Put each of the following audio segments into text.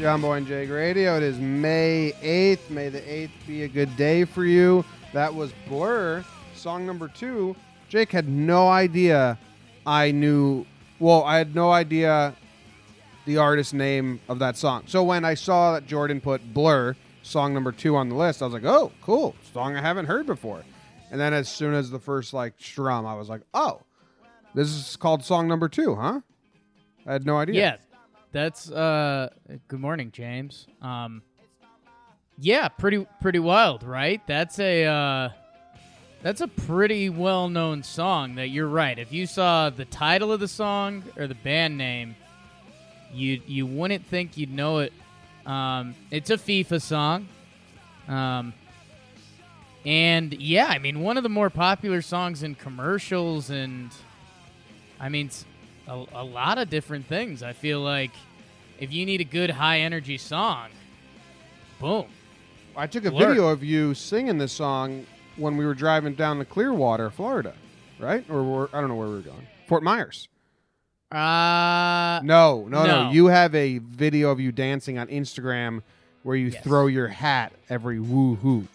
John Boy and Jake Radio. It is May 8th. May the 8th be a good day for you. That was Blur, song number two. Jake had no idea I knew, well, I had no idea the artist name of that song. So when I saw that Jordan put Blur, song number two on the list, I was like, oh, cool. Song I haven't heard before. And then as soon as the first like strum, I was like, oh, this is called song number two, huh? I had no idea. Yeah, that's uh. Good morning, James. Um. Yeah, pretty pretty wild, right? That's a uh, that's a pretty well known song. That you're right. If you saw the title of the song or the band name, you you wouldn't think you'd know it. Um, it's a FIFA song. Um, and yeah, I mean, one of the more popular songs in commercials and I mean, a, a lot of different things. I feel like if you need a good high energy song, boom. I took a Blur. video of you singing this song when we were driving down to Clearwater, Florida, right? Or we're, I don't know where we were going. Fort Myers. Uh, No, no, no, no. You have a video of you dancing on Instagram where you Yes. throw your hat every woo hoo.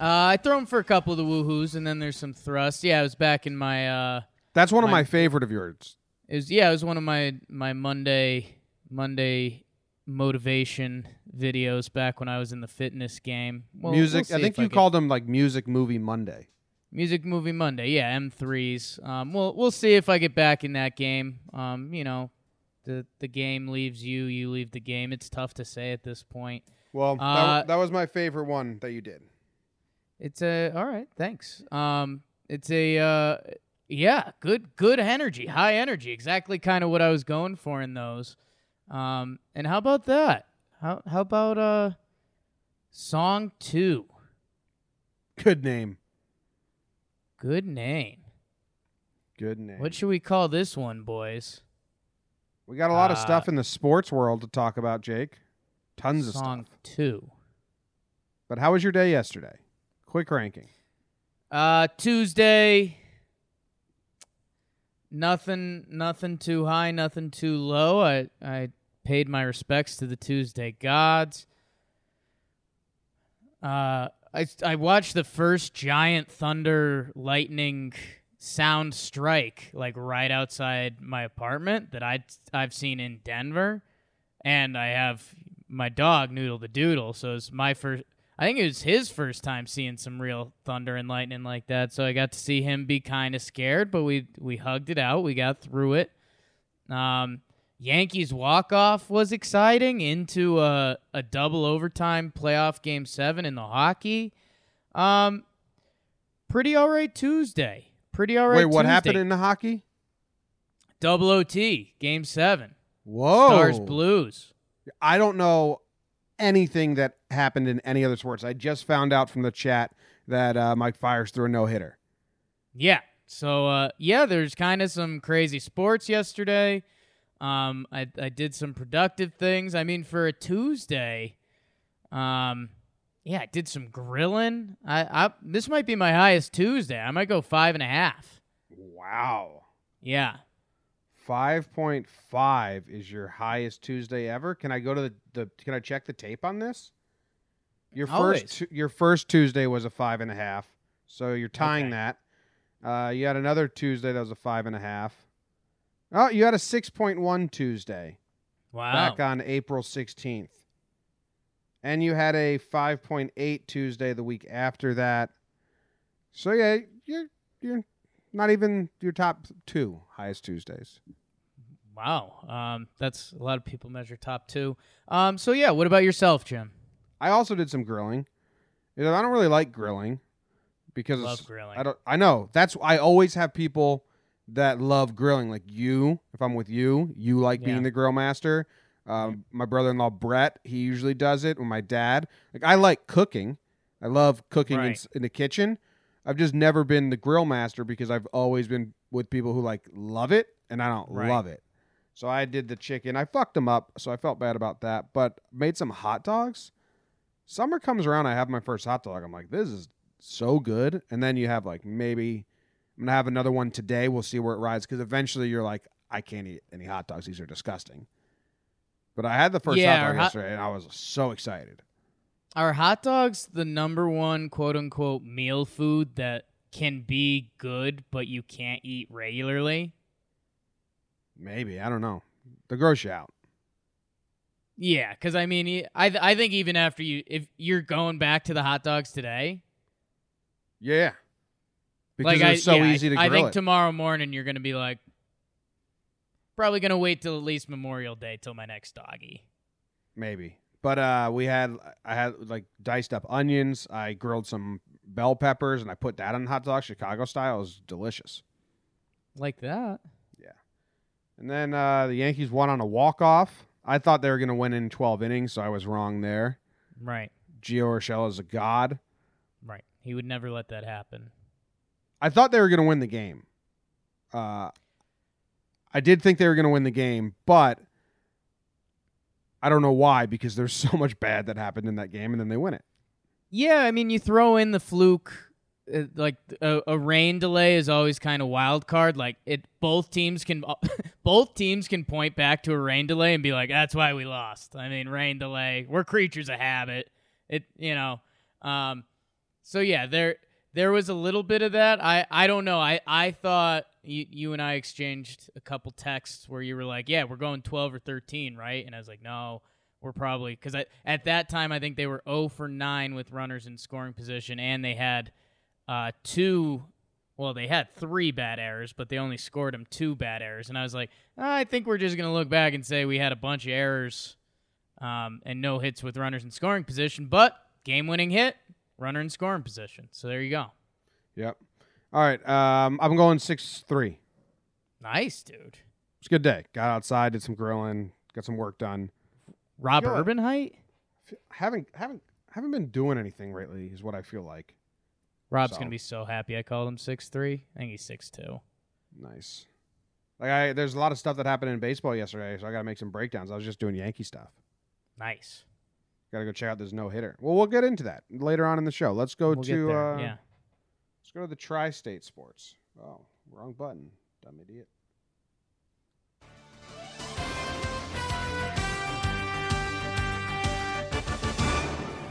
uh, I throw them for a couple of the woohoos, and then there's some thrust. Yeah, I was back in my. Uh, That's one of My- my favorite of yours. it was yeah, it was one of my my Monday Monday motivation videos back when I was in the fitness game. Well, music. we'll see I think if you called them like Music Movie Monday. Music Movie Monday, yeah, M3s. Um, we'll we'll see if I get back in that game. Um, you know, the the game leaves you, you leave the game. It's tough to say at this point. Well, that, Uh, that was my favorite one that you did. It's a all right, thanks. Um, it's a uh, yeah, good good energy, high energy, exactly kind of what I was going for in those. Um, and how about that? How how about uh, song two? Good name. Good name. Good name. What should we call this one, boys? we got a lot of uh, stuff in the sports world to talk about, Jake. Tons of song two. But how was your day yesterday? Quick ranking. Uh, Tuesday. Nothing, nothing too high, nothing too low. I I paid my respects to the Tuesday gods. Uh, I I watched the first giant thunder lightning sound strike like right outside my apartment that I I've seen in Denver, and I have my dog Noodle the Doodle. So it's my first. I think it was his first time seeing some real thunder and lightning like that. So I got to see him be kind of scared, but we we hugged it out. We got through it. Um, Yankees walk off was exciting into a, a double overtime playoff game seven in the hockey. Um, pretty all right Tuesday. Pretty all right. Wait, what Tuesday. happened in the hockey? double OT game seven? Whoa. Stars Blues. I don't know anything that happened in any other sports. I just found out from the chat that uh, Mike Fiers threw a no hitter. Yeah. So uh, yeah, there's kind of some crazy sports yesterday. Um, I I did some productive things. I mean, for a Tuesday, um, yeah, I did some grilling. I, I this might be my highest Tuesday. I might go five and a half. Wow. Yeah. 5.5 is your highest Tuesday ever. Can I go to the, the can I check the tape on this? Your Always. first your first Tuesday was a five and a half. So you're tying Okay. that. Uh, you had another Tuesday that was a five and a half. Oh, you had a 6.1 Tuesday. Wow. back on April 16th. And you had a 5.8 Tuesday the week after that. So yeah, you're you're not even your top 2 highest Tuesdays. Wow. Um, that's a lot of people measure top two. Um, so yeah, what about yourself, Jim? I also did some grilling. You know, I don't really like grilling because Love grilling. I don't I know. That's I always have people that love grilling like you. If I'm with you, you like Yeah. being the grill master. Um, my brother-in-law Brett, he usually does it. Or my dad, like I like cooking. I love cooking in, Right. s- in the kitchen. I've just never been the grill master because I've always been with people who like love it and I don't Right. love it. So I did the chicken. I fucked them up, so I felt bad about that. But made some hot dogs. Summer comes around, I have my first hot dog. I'm like, this is so good. And then you have like maybe I'm gonna have another one today. We'll see where it rides because eventually you're like, I can't eat any hot dogs. These are disgusting. But I had the first Yeah, hot dog hot- yesterday, and I was so excited. Are hot dogs the number one quote unquote meal food that can be good but you can't eat regularly? Maybe I don't know. The you out. Yeah, because I mean, I I think even after you, if you're going back to the hot dogs today, Yeah, because like it's so yeah, easy to grill. I, think it. tomorrow morning you're gonna be like, probably gonna wait till at least Memorial Day till my next doggy. Maybe. But uh, we had I had like diced up onions. I grilled some bell peppers, and I put that on the hot dog, Chicago style. It was delicious. Like that. And then uh, the Yankees won on a walk off. I thought they were going to win in 12 innings, so I was wrong there. Right. Gio Urshela is a god. Right. He would never let that happen. I thought they were going to win the game. Uh, I did think they were going to win the game, but I don't know why because there's so much bad that happened in that game, and then they win it. Yeah, I mean, you throw in the fluke, like a, a rain delay is always kind of wild card. Like it, both teams can, both teams can point back to a rain delay and be like, "That's why we lost." I mean, rain delay. We're creatures of habit. It, you know, um, so yeah, there, there was a little bit of that. I, I don't know. I, I thought you, you and I exchanged a couple texts where you were like, "Yeah, we're going twelve or 13, right?" And I was like, "No." We're probably because at that time I think they were 0 for 9 with runners in scoring position, and they had uh, two. Well, they had three bad errors, but they only scored them two bad errors. And I was like, I think we're just gonna look back and say we had a bunch of errors um, and no hits with runners in scoring position, but game-winning hit, runner in scoring position. So there you go. Yep. All right. Um, I'm going 6 3. Nice, dude. It's a good day. Got outside, did some grilling, got some work done. Rob Urban height. Haven't haven't haven't been doing anything lately. Is what I feel like. Rob's So- gonna be so happy I called him six three. I think he's six two. Nice. Like I, there's a lot of stuff that happened in baseball yesterday, so I got to make some breakdowns. I was just doing Yankee stuff. Nice. Got to go check out this no hitter. Well, we'll get into that later on in the show. Let's go We'll get to there. uh, yeah. let's go to the tri-state sports. Oh, wrong button, dumb idiot.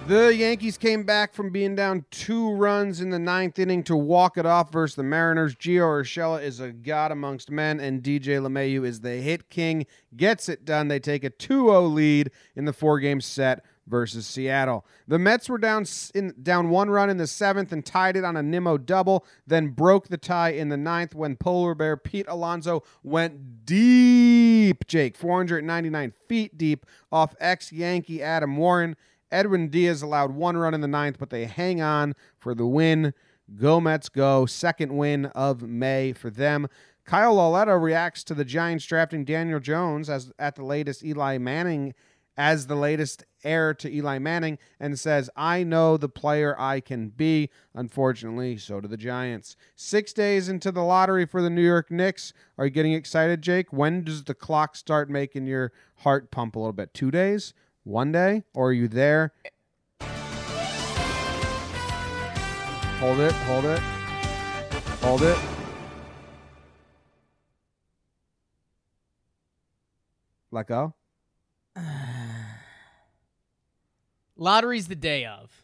The Yankees came back from being down two runs in the ninth inning to walk it off versus the Mariners. Gio Urshela is a god amongst men, and DJ LeMahieu is the hit king. Gets it done. They take a 2-0 lead in the four-game set versus Seattle. The Mets were down in down one run in the seventh and tied it on a Nimmo double, then broke the tie in the ninth when Polar Bear Pete Alonso went deep, Jake, 499 feet deep off ex-Yankee Adam Warren. Edwin Diaz allowed one run in the ninth, but they hang on for the win. Go Mets go. Second win of May for them. Kyle Lauletta reacts to the Giants drafting Daniel Jones as at the latest Eli Manning as the latest heir to Eli Manning and says, I know the player I can be. Unfortunately, so do the Giants. Six days into the lottery for the New York Knicks. Are you getting excited, Jake? When does the clock start making your heart pump a little bit? Two days? One day? Or are you there? Hold it, hold it, hold it. Let go. Lottery's the day of.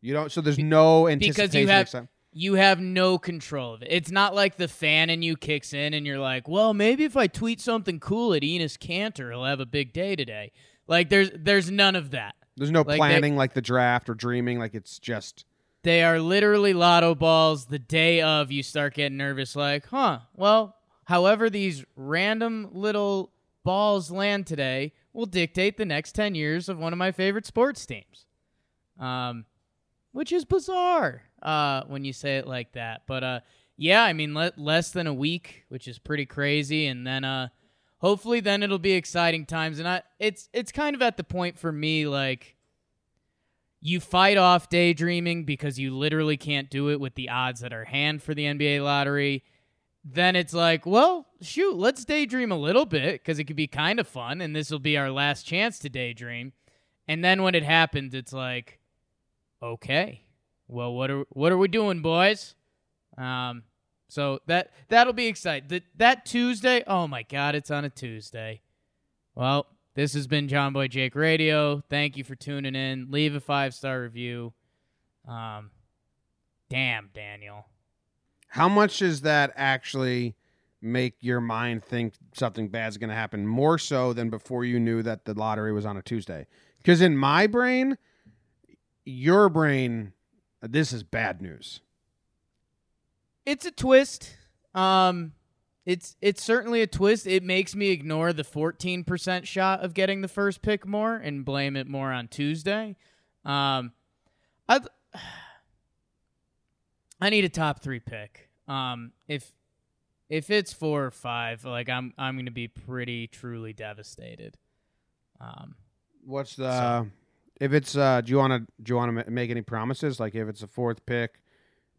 You don't. So there's no anticipation because you have- You have no control of it. It's not like the fan in you kicks in and you're like, well, maybe if I tweet something cool at Enes Kanter, he'll have a big day today. Like there's there's none of that. There's no Like they- planning like the draft or dreaming. Like it's just They are literally lotto balls. The day of, you start getting nervous, like, huh, well, however these random little balls land today will dictate the next 10 years of one of my favorite sports teams. Um, which is bizarre uh, when you say it like that. But uh, yeah, I mean, le- less than a week, which is pretty crazy. And then uh, hopefully then it'll be exciting times. And I, it's, it's kind of at the point for me, like, you fight off daydreaming because you literally can't do it with the odds that are hand for the NBA lottery. Then it's like, well, shoot, let's daydream a little bit because it could be kind of fun, and this will be our last chance to daydream. And then when it happens, it's like, okay, well, what are what are we doing, boys? Um, so that that'll be exciting. That that Tuesday, oh my God, it's on a Tuesday. Well, This has been John Boy Jake Radio. Thank you for tuning in. Leave a five star review. Um, damn, Daniel. How much does that actually make your mind think something bad's going to happen more so than before you knew that the lottery was on a Tuesday? Because in my brain, your brain, this is bad news. It's a twist. Um, it's it's certainly a twist. It makes me ignore the 14% shot of getting the first pick more and blame it more on Tuesday. Um, I I need a top three pick. Um, if if it's four or five, like I'm I'm gonna be pretty truly devastated. Um, What's the so. if it's uh do you want to do you want to make any promises like if it's a fourth pick,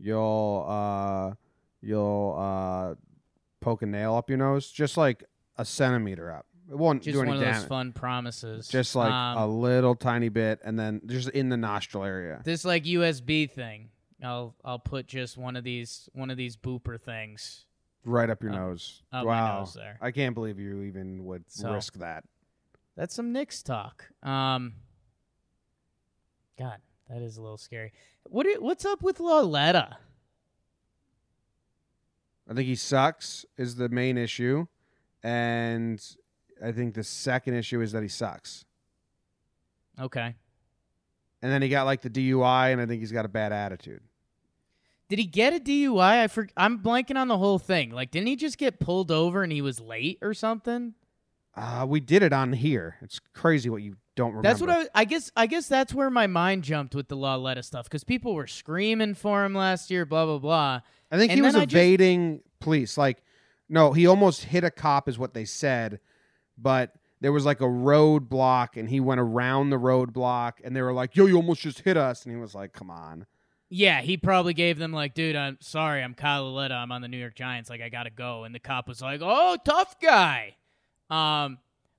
you'll uh you'll uh poke a nail up your nose, just like a centimeter up. It won't just do any one of damage. those fun promises. Just like um, a little tiny bit, and then just in the nostril area. This like USB thing. I'll I'll put just one of these one of these booper things right up your nose. Up wow, nose there. I can't believe you even would So- risk that. That's some Knicks talk. Um, God, that is a little scary. What i- what's up with Lauletta? I think he sucks is the main issue, and I think the second issue is that he sucks. Okay. And then he got like the DUI, and I think he's got a bad attitude. Did he get a DUI? I for, I'm blanking on the whole thing. Like, didn't he just get pulled over and he was late or something? Uh, we did it on here. It's crazy what you don't remember. That's what I, I guess. I guess that's where my mind jumped with the Lauletta stuff because people were screaming for him last year. Blah blah blah. I think And he was I just- evading police. Like, no, he almost hit a cop, is what they said, but there was like a roadblock, and he went around the roadblock, and they were like, "Yo, you almost just hit us," and he was like, "Come on." Yeah, he probably gave them like, dude, I'm sorry, I'm Kyle Lauletta, I'm on the New York Giants, like I gotta go. And the cop was like, oh, tough guy. Um,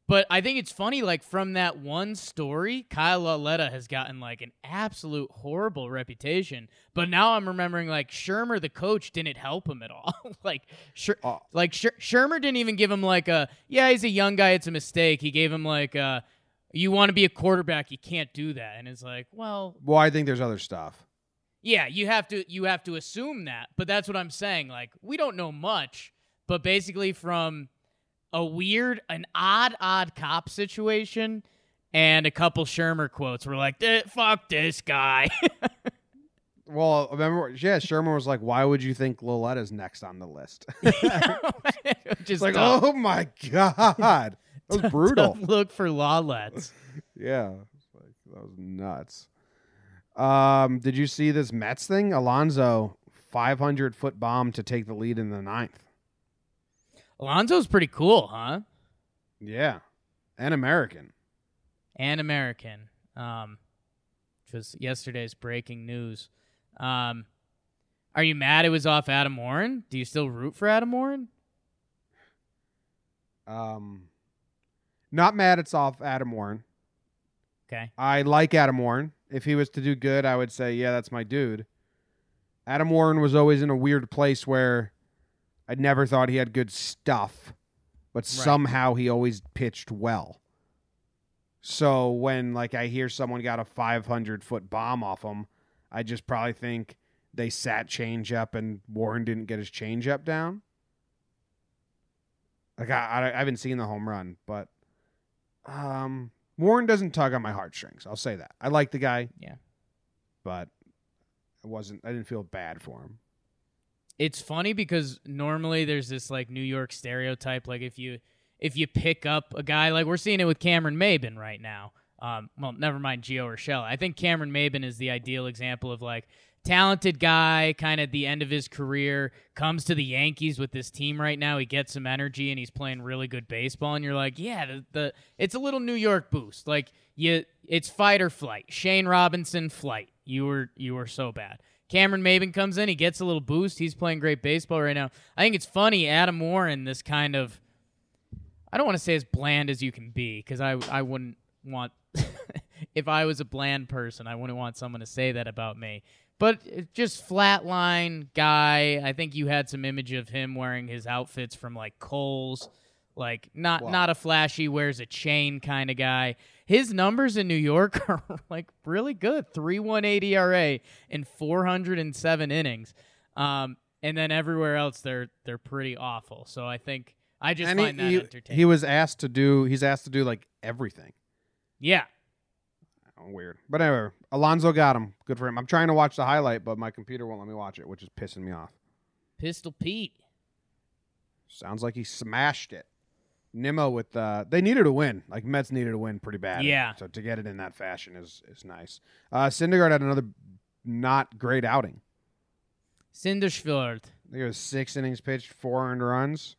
but I think it's funny, like from that one story, Kyle Lauletta has gotten like an absolute horrible reputation. But now I'm remembering like Shurmur, the coach, didn't help him at all. like, Sher- Oh. like Sher- Shurmur didn't even give him like a, yeah, he's a young guy, it's a mistake. He gave him like a, you want to be a quarterback, you can't do that. And it's like, well, Well, I think there's other stuff. yeah, you have to you have to assume that. But that's what I'm saying. Like, we don't know much, but basically from a weird, an odd, odd cop situation and a couple Shurmur quotes, we're like, "Eh, fuck this guy. Well, remember, yeah, Shurmur was like, "Why would you think Lauletta's next on the list?" Is like, tough. oh my god, that was brutal. Look for lawlets. Yeah, like, that was nuts. Um, did you see this Mets thing? Alonso, 500 foot bomb to take the lead in the ninth. Alonso's pretty cool, huh? Yeah, and American. and American, um, which was yesterday's breaking news. Um, are you mad it was off Adam Warren? Do you still root for Adam Warren? Um, not mad. It's off Adam Warren. Okay. I like Adam Warren. If he was to do good, I would say, yeah, that's my dude. Adam Warren was always in a weird place where I never thought he had good stuff, but somehow he always pitched well. So when like I hear someone got a 500 foot bomb off him, I just probably think they sat change up and Warren didn't get his change up down. Like I, I, I haven't seen the home run, but um, Warren doesn't tug on my heartstrings. I'll say that. I like the guy. Yeah. but I wasn't. I didn't feel bad for him. It's funny because normally there's this like New York stereotype, like if you if you pick up a guy, like we're seeing it with Cameron Maybin right now. Um, well, never mind Gio Urshela. I think Cameron Maybin is the ideal example of like talented guy, kind of the end of his career, comes to the Yankees with this team right now. He gets some energy and he's playing really good baseball, and you're like, yeah, the, the it's a little New York boost. Like you, it's fight or flight. Shane Robinson, flight. You were you were so bad. Cameron Maybin comes in, he gets a little boost. He's playing great baseball right now. I think it's funny, Adam Warren, this kind of I don't want to say as bland as you can be because I I wouldn't want if I was a bland person, I wouldn't want someone to say that about me. But uh, just flatline guy. I think you had some image of him wearing his outfits from like Kohl's. Like not Wow. not a flashy wears a chain kind of guy. His numbers in New York are like really good. 3.18 ERA in 407 innings. Um, and then everywhere else they're they're pretty awful. So I think I just and he- find that he, entertaining. he was asked to do. He's asked to do like everything. yeah. Oh, weird. But anyway, Alonso got him. Good for him. I'm trying to watch the highlight, but my computer won't let me watch it, which is pissing me off. Pistol Pete. Sounds like he smashed it. Nimmo with uh they needed a win. Like Mets needed a win pretty bad. Yeah. So to get it in that fashion is is nice. Uh Syndergaard had another not great outing. Sinderschwald. I think it was six innings pitched, four earned runs.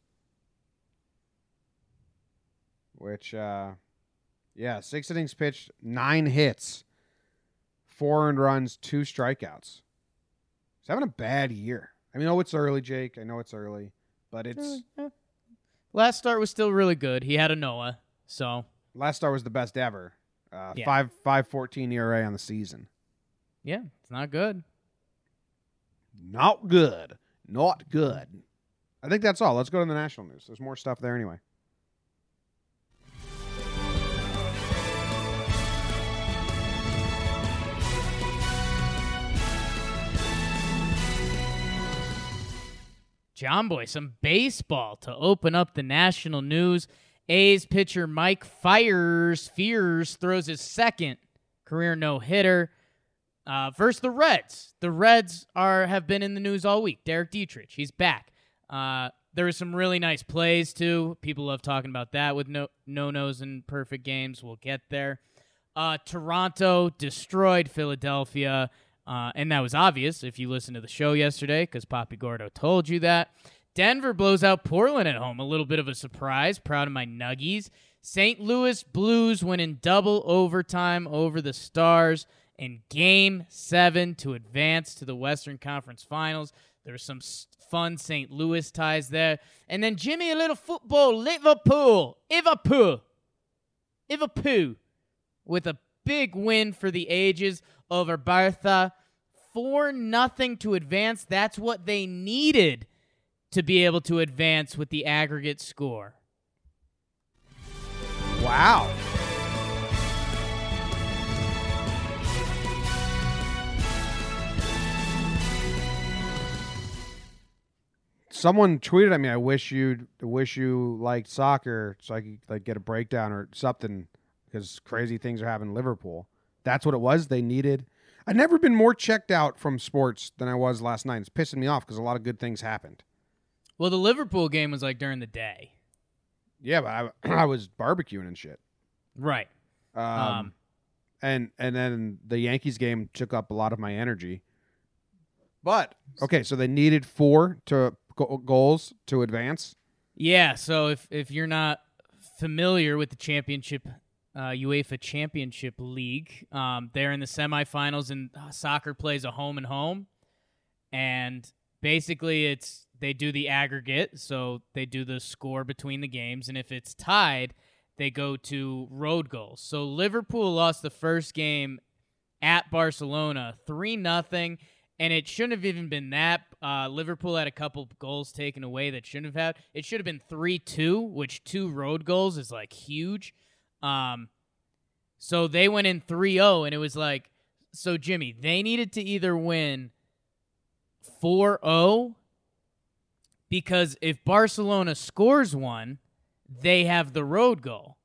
Which uh yeah, six innings pitched, nine hits, four earned runs, two strikeouts. He's having a bad year. I mean, oh, it's early, Jake. I know it's early, but it's Eh, eh. Last start was still really good. He had a Noah, so last start was the best ever. Uh, Yeah. Five five fourteen ERA on the season. yeah, it's not good. Not good. Not good. I think that's all. Let's go to the national news. There's more stuff there anyway. John Boy, some baseball to open up the national news. A's pitcher Mike Fiers Fears throws his second career no hitter. Uh, versus the Reds. The Reds are have been in the news all week. Derek Dietrich, he's back. Uh, there were some really nice plays too. People love talking about that with no no nos and perfect games. We'll get there. Uh, Toronto destroyed Philadelphia, uh, and that was obvious if you listened to the show yesterday because Poppy Gordo told you that. Denver blows out Portland at home. A little bit of a surprise. Proud of my Nuggies. St. Louis Blues win in double overtime over the Stars in Game 7 to advance to the Western Conference Finals. There's some fun St. Louis ties there. And then Jimmy, a little football, Liverpool. Liverpool. Liverpool with a big win for the ages over Barca. 4 nothing to advance. That's what they needed to be able to advance with the aggregate score. Wow. Someone tweeted at me, "I wish you wish you liked soccer, so I could like get a breakdown or something, because crazy things are happening in Liverpool." That's what it was. They needed. I've never been more checked out from sports than I was last night. It's pissing me off because a lot of good things happened. Well, the Liverpool game was like during the day. Yeah, but I, I was barbecuing and shit. Right. Um, Um, and and then the Yankees game took up a lot of my energy. But okay, so they needed four to go- goals to advance. Yeah, so if if you're not familiar with the championship, uh, UEFA Championship League, um, they're in the semifinals, and uh, soccer plays a home and home, and basically it's they do the aggregate, so they do the score between the games, and if it's tied, they go to road goals. So Liverpool lost the first game at Barcelona, three nothing, and it shouldn't have even been that. Uh, Liverpool had a couple goals taken away that shouldn't have had. It should have been three two, which two road goals is like huge. Um, so they went in 3-0, and it was like, so Jimmy, they needed to either win 4-0 because if Barcelona scores one, they have the road goal.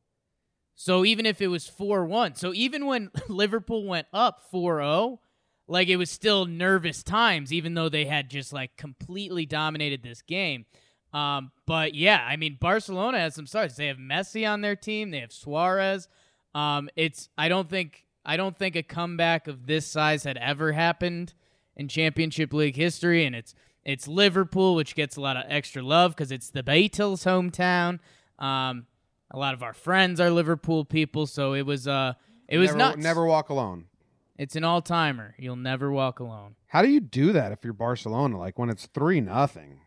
So even if it was 4 1, so even when Liverpool went up 4 0, like it was still nervous times, even though they had just like completely dominated this game. Um, but yeah, I mean, Barcelona has some stars. They have Messi on their team, they have Suarez. Um, it's, I don't think, I don't think a comeback of this size had ever happened in Championship League history, and it's, it's Liverpool, which gets a lot of extra love because it's the Beatles' hometown. Um, a lot of our friends are Liverpool people, so it was uh it was not. Never walk alone. It's an all timer. You'll never walk alone. How do you do that if you're Barcelona? Like when it's three nothing.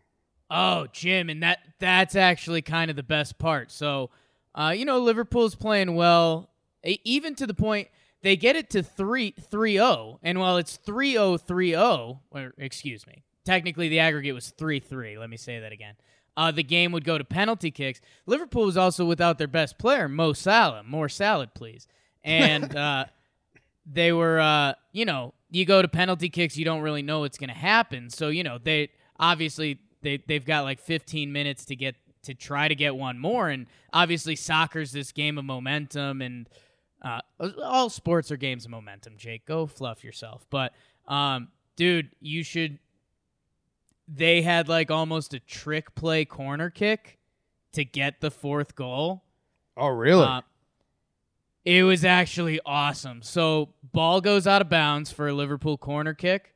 Oh, Jim, and that that's actually kind of the best part. So, uh, you know, Liverpool's playing well, even to the point they get it to 3 3-0, and while it's 3-0 3-0, or excuse me, technically the aggregate was 3-3. Let me say that again. uh, the game would go to penalty kicks. Liverpool was also without their best player, Mo Salah. More salad, please. And uh, they were, uh, you know, you go to penalty kicks, you don't really know what's going to happen. So you know, they obviously they they've got like 15 minutes to get to try to get one more, and obviously soccer's this game of momentum, and uh, all sports are games of momentum. Jake, go fluff yourself, but um, dude, you should they had like almost a trick play corner kick to get the fourth goal. Oh, really? Uh, it was actually awesome. So, ball goes out of bounds for a Liverpool corner kick.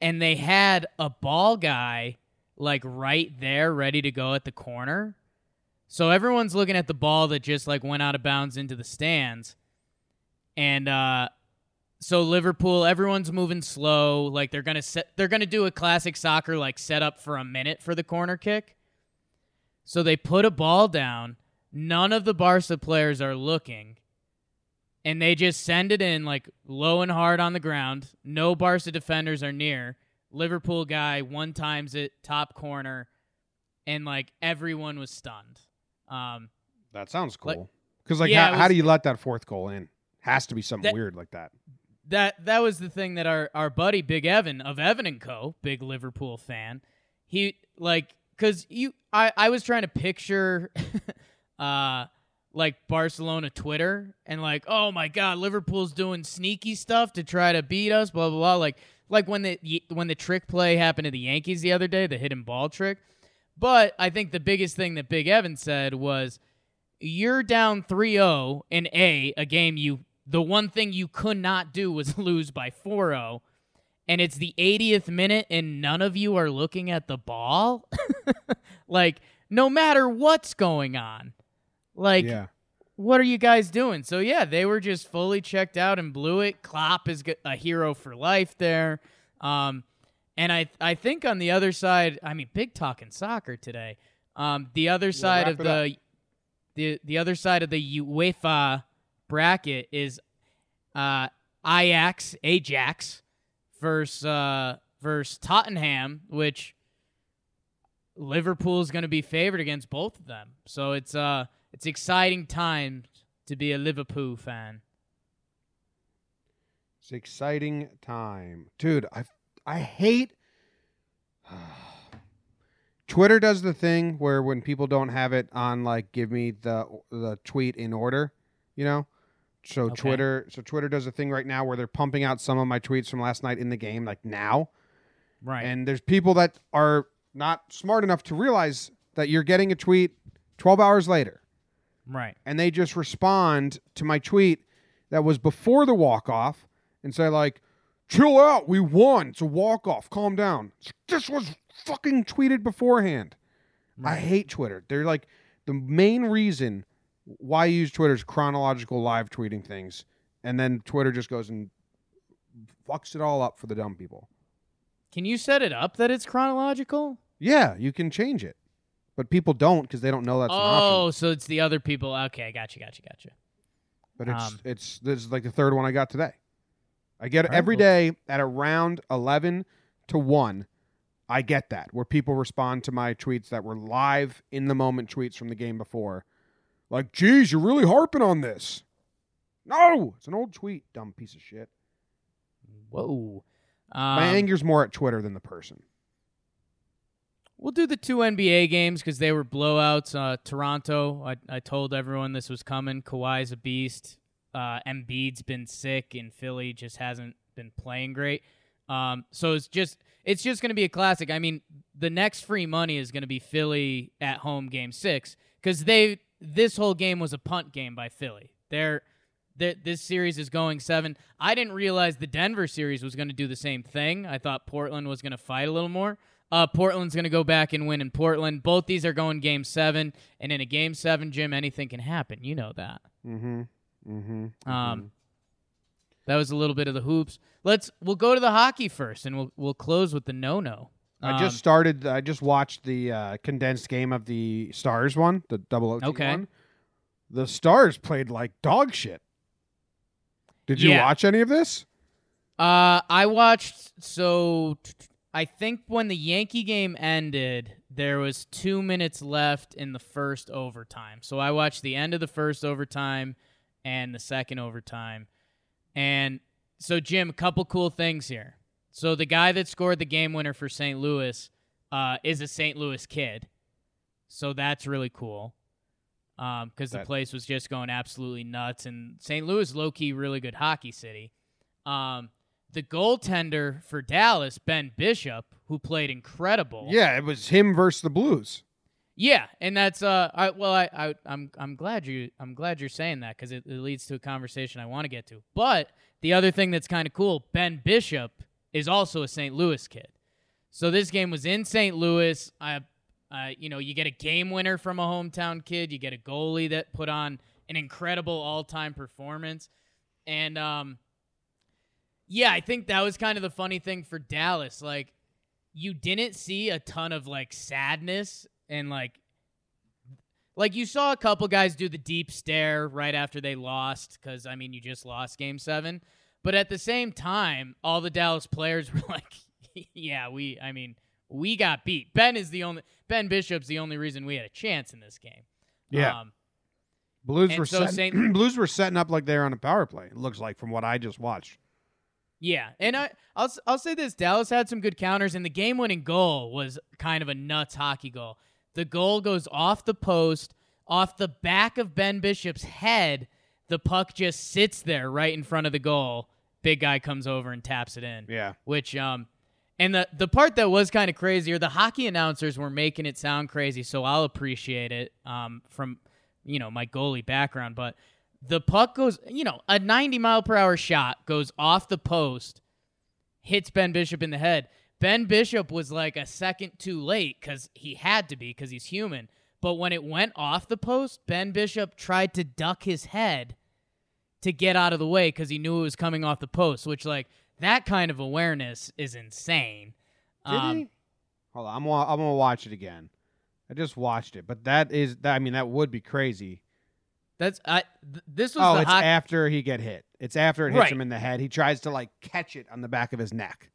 And they had a ball guy like right there ready to go at the corner. So everyone's looking at the ball that just like went out of bounds into the stands. And uh so Liverpool, everyone's moving slow. Like they're gonna set, they're gonna do a classic soccer like set up for a minute for the corner kick. So they put a ball down. None of the Barca players are looking, and they just send it in like low and hard on the ground. No Barca defenders are near. Liverpool guy one times it top corner, and like everyone was stunned. Um, that sounds cool. Because like, yeah, how, was, how do you let that fourth goal in? Has to be something that, weird like that that that was the thing that our our buddy Big Evan of Evan and Co, big Liverpool fan, he like because you I I was trying to picture, uh, like Barcelona Twitter and like oh my god Liverpool's doing sneaky stuff to try to beat us blah blah blah like like when the when the trick play happened to the Yankees the other day the hidden ball trick, but I think the biggest thing that Big Evan said was you're down 3-0 in a a game you the one thing you could not do was lose by 4 0. And it's the 80th minute, and none of you are looking at the ball. like, no matter what's going on. Like, yeah. what are you guys doing? So, yeah, they were just fully checked out and blew it. Klopp is a hero for life there. Um, and I, I think on the other side, I mean, big talking soccer today. Um, the other side of the, the the other side of the UEFA bracket is uh, Ajax, Ajax versus uh, versus Tottenham, which Liverpool is going to be favored against both of them. So it's uh it's exciting time to be a Liverpool fan. It's exciting time, dude. I I hate. Twitter does the thing where when people don't have it on, like, give me the the tweet in order, you know. So okay. Twitter, so Twitter does a thing right now where they're pumping out some of my tweets from last night in the game, like now. Right. And there's people that are not smart enough to realize that you're getting a tweet 12 hours later. Right. And they just respond to my tweet that was before the walk off and say like, "Chill out, we won. It's a walk off. Calm down." This was fucking tweeted beforehand. Right. I hate Twitter. They're like the main reason why you use Twitter's chronological live tweeting things, and then Twitter just goes and fucks it all up for the dumb people. Can you set it up that it's chronological? Yeah, you can change it, but people don't because they don't know that's. An option. Oh, so it's the other people. Okay, I got you, got you, got you. But it's um, it's this is like the third one I got today. I get it right, every day at around eleven to one. I get that where people respond to my tweets that were live in the moment tweets from the game before like, geez, you're really harping on this. No, it's an old tweet, dumb piece of shit. Whoa. Um, My anger's more at Twitter than the person. We'll do the two NBA games because they were blowouts. Uh, Toronto, I, I told everyone this was coming. Kawhi's a beast. Uh, Embiid's been sick, and Philly just hasn't been playing great. Um, so it's just it's just going to be a classic. I mean, the next free money is going to be Philly at home, Game Six, because they this whole game was a punt game by Philly. They're, they're, this series is going seven. I didn't realize the Denver series was going to do the same thing. I thought Portland was going to fight a little more. Uh, Portland's going to go back and win in Portland. Both these are going game seven, and in a game seven, Jim, anything can happen. You know that. Mm-hmm. Mm-hmm. mm-hmm. Um, that was a little bit of the hoops. Let's we'll go to the hockey first, and we'll we'll close with the no no. I just um, started. I just watched the uh, condensed game of the Stars one, the double OT okay. one. The Stars played like dog shit. Did you yeah. watch any of this? Uh, I watched. So t- I think when the Yankee game ended, there was two minutes left in the first overtime. So I watched the end of the first overtime and the second overtime. And so, Jim, a couple cool things here. So the guy that scored the game winner for St. Louis uh, is a St. Louis kid. So that's really cool because um, the place was just going absolutely nuts. And St. Louis, low key, really good hockey city. Um, the goaltender for Dallas, Ben Bishop, who played incredible. Yeah, it was him versus the Blues. Yeah, and that's uh, I, well, I, I, I'm, I'm glad you, I'm glad you're saying that because it, it leads to a conversation I want to get to. But the other thing that's kind of cool, Ben Bishop is also a St. Louis kid. So this game was in St. Louis. I, uh, you know, you get a game winner from a hometown kid. You get a goalie that put on an incredible all-time performance, and um, yeah, I think that was kind of the funny thing for Dallas. Like, you didn't see a ton of like sadness and like like you saw a couple guys do the deep stare right after they lost because I mean you just lost game seven, but at the same time, all the Dallas players were like, "Yeah, we. I mean, we got beat. Ben is the only Ben Bishop's the only reason we had a chance in this game. Yeah, um, Blues were so setting, Blues were setting up like they were on a power play. It looks like from what I just watched. Yeah, and I I'll I'll say this: Dallas had some good counters, and the game-winning goal was kind of a nuts hockey goal. The goal goes off the post, off the back of Ben Bishop's head. The puck just sits there right in front of the goal. Big guy comes over and taps it in. Yeah, which um, and the the part that was kind of crazier, the hockey announcers were making it sound crazy, so I'll appreciate it um from you know my goalie background, but the puck goes, you know, a 90 mile per hour shot goes off the post, hits Ben Bishop in the head. Ben Bishop was like a second too late because he had to be because he's human. But when it went off the post, Ben Bishop tried to duck his head to get out of the way because he knew it was coming off the post, which, like, that kind of awareness is insane. Did um, he? Hold on, I'm, I'm going to watch it again. I just watched it, but that is, that. I mean, that would be crazy that's I. Th- this was. Oh, it's after he get hit. It's after it hits right. him in the head. He tries to like catch it on the back of his neck.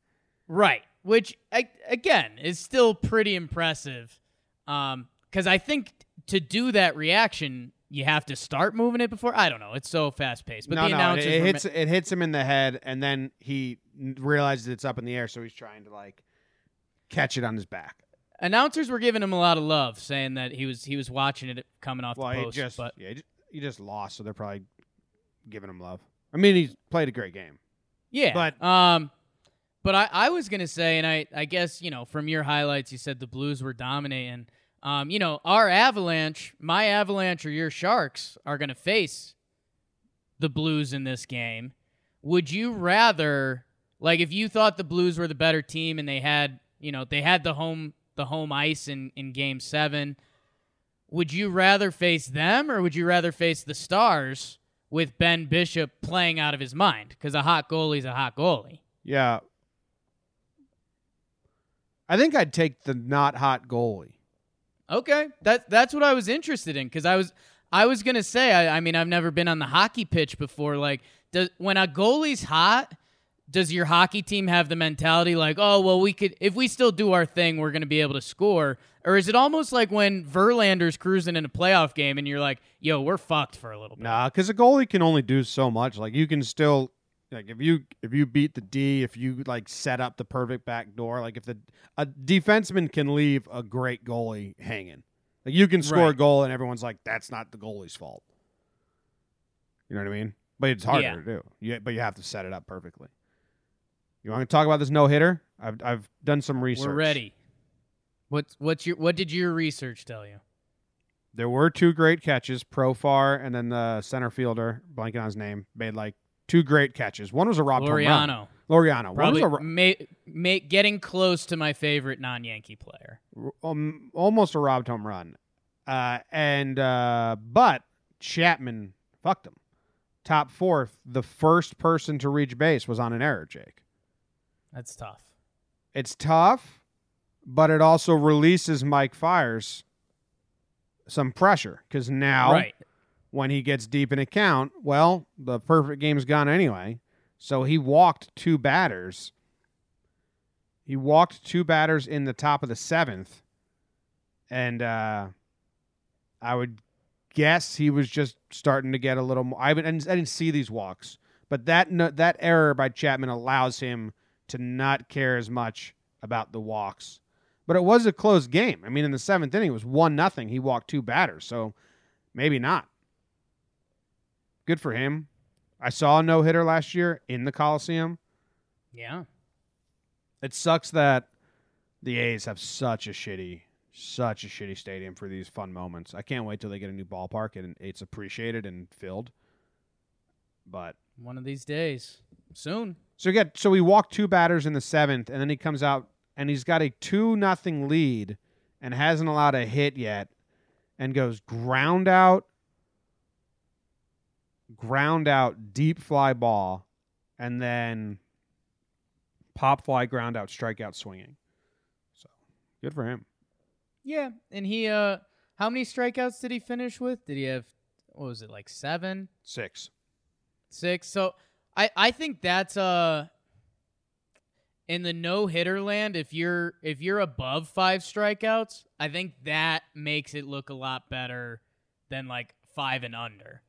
Right, which I, again is still pretty impressive. Um, because I think to do that reaction, you have to start moving it before. I don't know. It's so fast paced. But no, the no, it, it hits it hits him in the head, and then he realizes it's up in the air, so he's trying to like catch it on his back. Announcers were giving him a lot of love, saying that he was he was watching it coming off well, the post. He just, but yeah, he just lost, so they're probably giving him love. I mean, he's played a great game. Yeah, but um, but I, I was gonna say, and I I guess you know from your highlights, you said the Blues were dominating. Um, you know, our Avalanche, my Avalanche, or your Sharks are gonna face the Blues in this game. Would you rather, like, if you thought the Blues were the better team and they had, you know, they had the home the home ice in in Game Seven? Would you rather face them or would you rather face the Stars with Ben Bishop playing out of his mind? Because a hot goalie's a hot goalie. Yeah. I think I'd take the not hot goalie. Okay, that that's what I was interested in because I was I was gonna say I, I mean I've never been on the hockey pitch before. Like, does when a goalie's hot, does your hockey team have the mentality like, oh, well, we could, if we still do our thing, we're going to be able to score? Or is it almost like when Verlander's cruising in a playoff game and you're like, yo, we're fucked for a little bit? Nah, because a goalie can only do so much. Like, you can still, like, if you if you beat the D, if you like set up the perfect back door, like if the a defenseman can leave a great goalie hanging, like you can score right. a goal and everyone's like, that's not the goalie's fault. You know what I mean? But it's harder yeah. to do. You, but you have to set it up perfectly. You want to talk about this no hitter? I've I've done some research. We're ready. What's what's your what did your research tell you? There were two great catches, Profar and then the center fielder, blanking on his name, made like two great catches. One was a Rob. Probably One was a, ma- ma- getting close to my favorite non-Yankee player. Um, almost a robbed home run. Uh, and uh, but Chapman fucked him. Top fourth, the first person to reach base was on an error, Jake. That's tough. It's tough, but it also releases Mike Fiers some pressure because now, right. when he gets deep in a count, well, the perfect game's gone anyway. So he walked two batters. He walked two batters in the top of the seventh and uh, I would guess he was just starting to get a little more. I I didn't, I didn't see these walks, but that no, that error by Chapman allows him to not care as much about the walks. But it was a close game. I mean, in the seventh inning, it was one nothing. He walked two batters, so maybe not. Good for him. I saw a no hitter last year in the Coliseum. Yeah. It sucks that the A's have such a shitty, such a shitty stadium for these fun moments. I can't wait till they get a new ballpark and it's appreciated and filled. But One of these days. Soon. So again, so we walked two batters in the seventh, and then he comes out and he's got a two nothing lead and hasn't allowed a hit yet, and goes ground out, ground out, deep fly ball, and then pop fly ground out, strikeout swinging. So good for him. Yeah. And he uh how many strikeouts did he finish with? Did he have what was it, like seven? Six. Six. So I I think that's uh in the no hitter land, if you're if you're above five strikeouts, I think that makes it look a lot better than like five and under.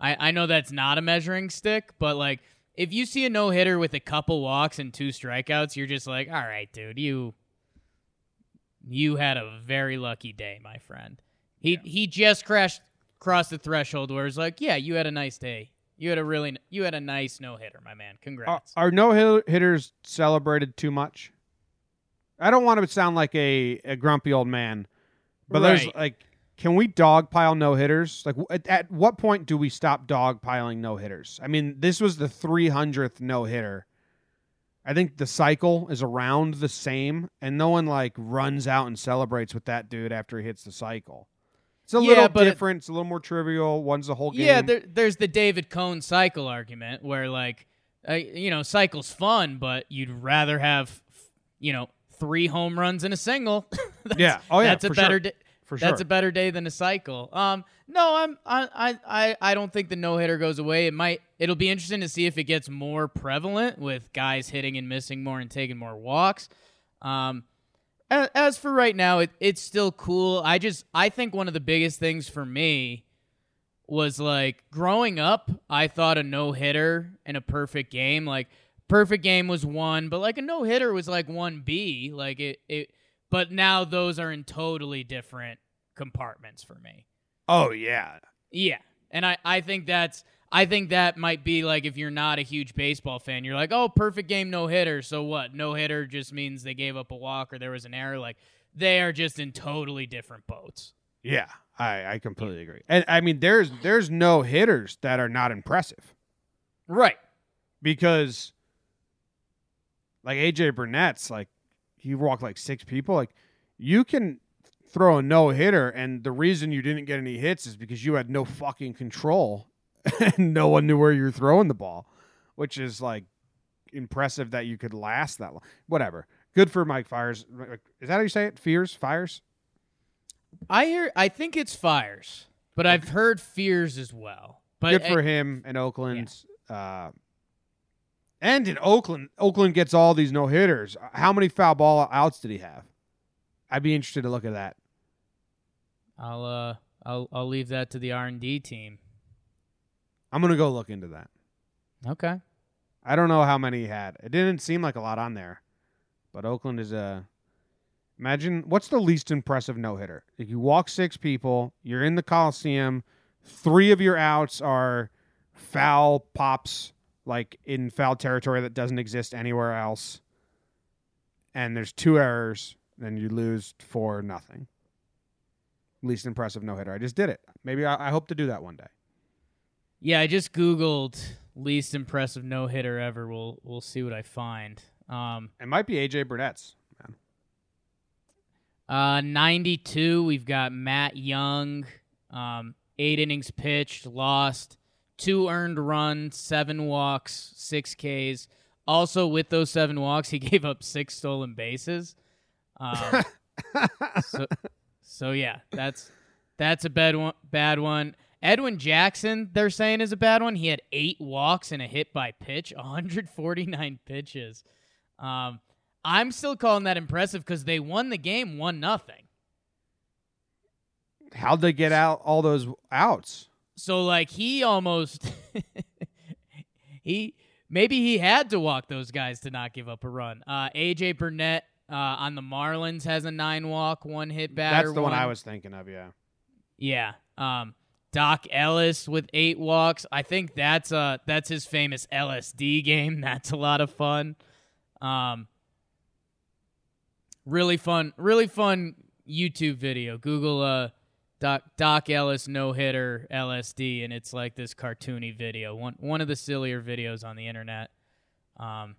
I, I know that's not a measuring stick, but like if you see a no hitter with a couple walks and two strikeouts, you're just like, all right, dude, you you had a very lucky day, my friend. He he just crashed crossed the threshold where it's like, yeah, you had a nice day. You had a really you had a nice no hitter, my man. Are, Congrats. are no hitters celebrated too much? I don't want to sound like a, a grumpy old man, but there's like, can we dogpile no hitters? Like, at, at what point do we stop dogpiling no hitters? I mean, this was the 300th no hitter. I think the cycle is around the same, and no one like runs out and celebrates with that dude after he hits the cycle. It's a Yeah, little but it- different. it's a little more trivial. One's the whole game. Yeah, there, there's the David Cone cycle argument where like, uh, you know, cycle's fun, but you'd rather have, you know, three home runs in a single. Yeah. Oh, yeah, That's a for better sure. day. for sure. That's a better day than a cycle. Um, no, I'm I I I, don't think the no hitter goes away. It might. It'll be interesting to see if it gets more prevalent with guys hitting and missing more and taking more walks. Um, as for right now, it, it's still cool. I just I think one of the biggest things for me was like growing up. I thought a no hitter and a perfect game, like perfect game was one, but like a no hitter was like one B. Like it it. But now those are in totally different compartments for me. oh yeah. Yeah. And I, I think that's I think that might be like if you're not a huge baseball fan, you're like, oh, perfect game, no hitter. So what? No hitter just means they gave up a walk or there was an error. Like they are just in totally different boats. Yeah, I, I completely agree. And I mean, there's there's no hitters that are not impressive Right. because, like AJ Burnett's, like he walked like six people. Like you can throw a no hitter, and the reason you didn't get any hits is because you had no fucking control, and no one knew where you were throwing the ball, which is like impressive that you could last that long. Whatever. Good for Mike Fiers. Is that how you say it? Fears? Fires? I hear I think it's fires, but I've heard fears as well. But good for I- him in Oakland. Uh, and in Oakland, Oakland gets all these no hitters. How many foul ball outs did he have? I'd be interested to look at that. I'll uh I'll I'll leave that to the R and D team. I'm gonna go look into that. Okay. I don't know how many he had. It didn't seem like a lot on there, but Oakland is a. Imagine what's the least impressive no hitter? If you walk six people, you're in the Coliseum, three of your outs are foul pops, like in foul territory that doesn't exist anywhere else, and there's two errors, then you lose for nothing. Least impressive no hitter. I just did it. Maybe I, I hope to do that one day. Yeah, I just googled least impressive no hitter ever. We'll we'll see what I find. Um It might be AJ Burnett's. Man. Uh, 92, we've got Matt Young. Um, eight innings pitched, lost, two earned runs, seven walks, six Ks. Also, with those seven walks, he gave up six stolen bases. Um, so, so yeah, that's that's a bad one. Bad one. Edwin Jackson, they're saying is a bad one. He had eight walks and a hit by pitch, 149 pitches. Um, I'm still calling that impressive because they won the game one nothing. How'd they get out all those outs? So like he almost he maybe he had to walk those guys to not give up a run. Uh, AJ Burnett uh, on the Marlins has a nine walk, one hit batter. That's the one I was thinking of. Yeah. Yeah. Um, Doc Ellis with eight walks. I think that's uh that's his famous LSD game. That's a lot of fun. Um, really fun, really fun YouTube video. Google uh Doc Doc Ellis no hitter LSD, and it's like this cartoony video. One one of the sillier videos on the internet. Um,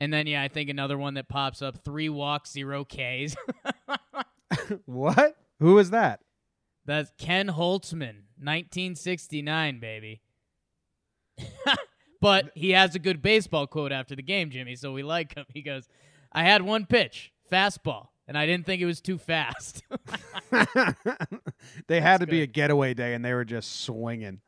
and then yeah, I think another one that pops up: three walks, zero Ks. what? Who is that? That's Ken Holtzman, 1969, baby. but he has a good baseball quote after the game, Jimmy, so we like him. He goes, I had one pitch, fastball, and I didn't think it was too fast. they had to be a getaway day, and they were just swinging.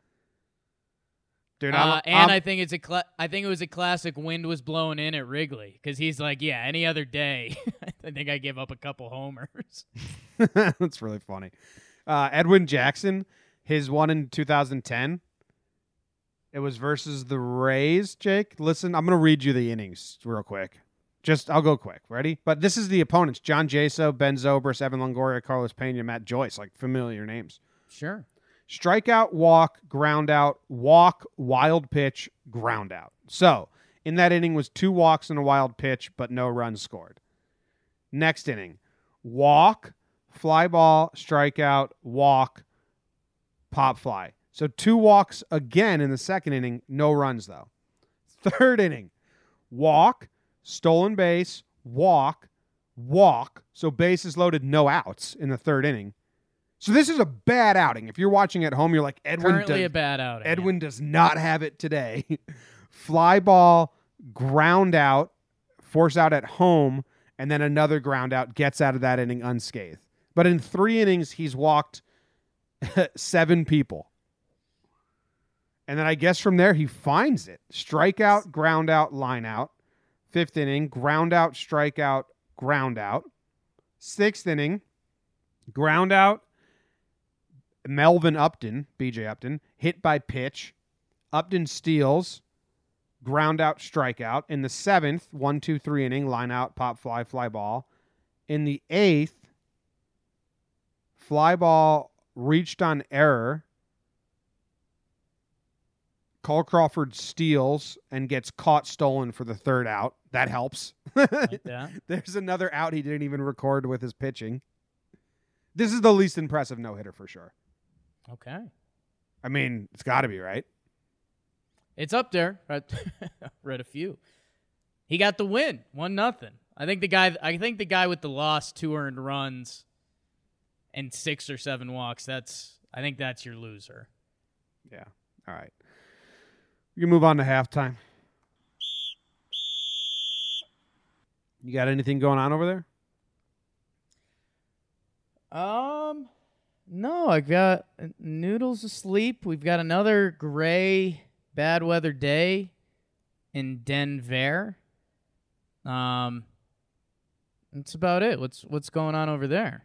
Dude, I'm, uh, and I'm, i think it's a cl- I think it was a classic wind was blowing in at Wrigley because he's like, yeah, any other day, I think I give up a couple homers. That's really funny. Uh, Edwin Jackson, his one in 2010. It was versus the Rays, Jake. Listen, I'm going to read you the innings real quick. Just, I'll go quick. Ready? But this is the opponents John Jaso, Ben Zobrist, Evan Longoria, Carlos Pena, Matt Joyce, like familiar names. Sure. Strikeout, walk, ground out, walk, wild pitch, ground out. So in that inning was two walks and a wild pitch, but no runs scored. Next inning, walk, fly ball, strikeout, walk, pop fly. So two walks again in the second inning, no runs though. Third inning, walk, stolen base, walk, walk. So bases loaded, no outs in the third inning. So this is a bad outing. If you're watching at home, you're like Edwin. Currently does, a bad outing. Edwin does not have it today. Fly ball, ground out, force out at home, and then another ground out gets out of that inning unscathed. But in three innings, he's walked seven people. And then I guess from there, he finds it. Strikeout, ground out, line out. Fifth inning, ground out, strikeout, ground out. Sixth inning, ground out. Melvin Upton, BJ Upton, hit by pitch. Upton steals, ground out, strikeout. In the seventh, one, two, three inning, line out, pop fly, fly ball. In the eighth, Fly ball reached on error. Carl Crawford steals and gets caught stolen for the third out. That helps. like that. There's another out he didn't even record with his pitching. This is the least impressive no hitter for sure. Okay. I mean, it's got to be, right? It's up there. I read a few. He got the win, one nothing. I think the guy. I think the guy with the loss, two earned runs, and six or seven walks, that's I think that's your loser. Yeah. All right. We can move on to halftime. You got anything going on over there? Um, no. I've got noodles asleep. We've got another gray, bad weather day in Denver. Um, that's about it. What's what's going on over there?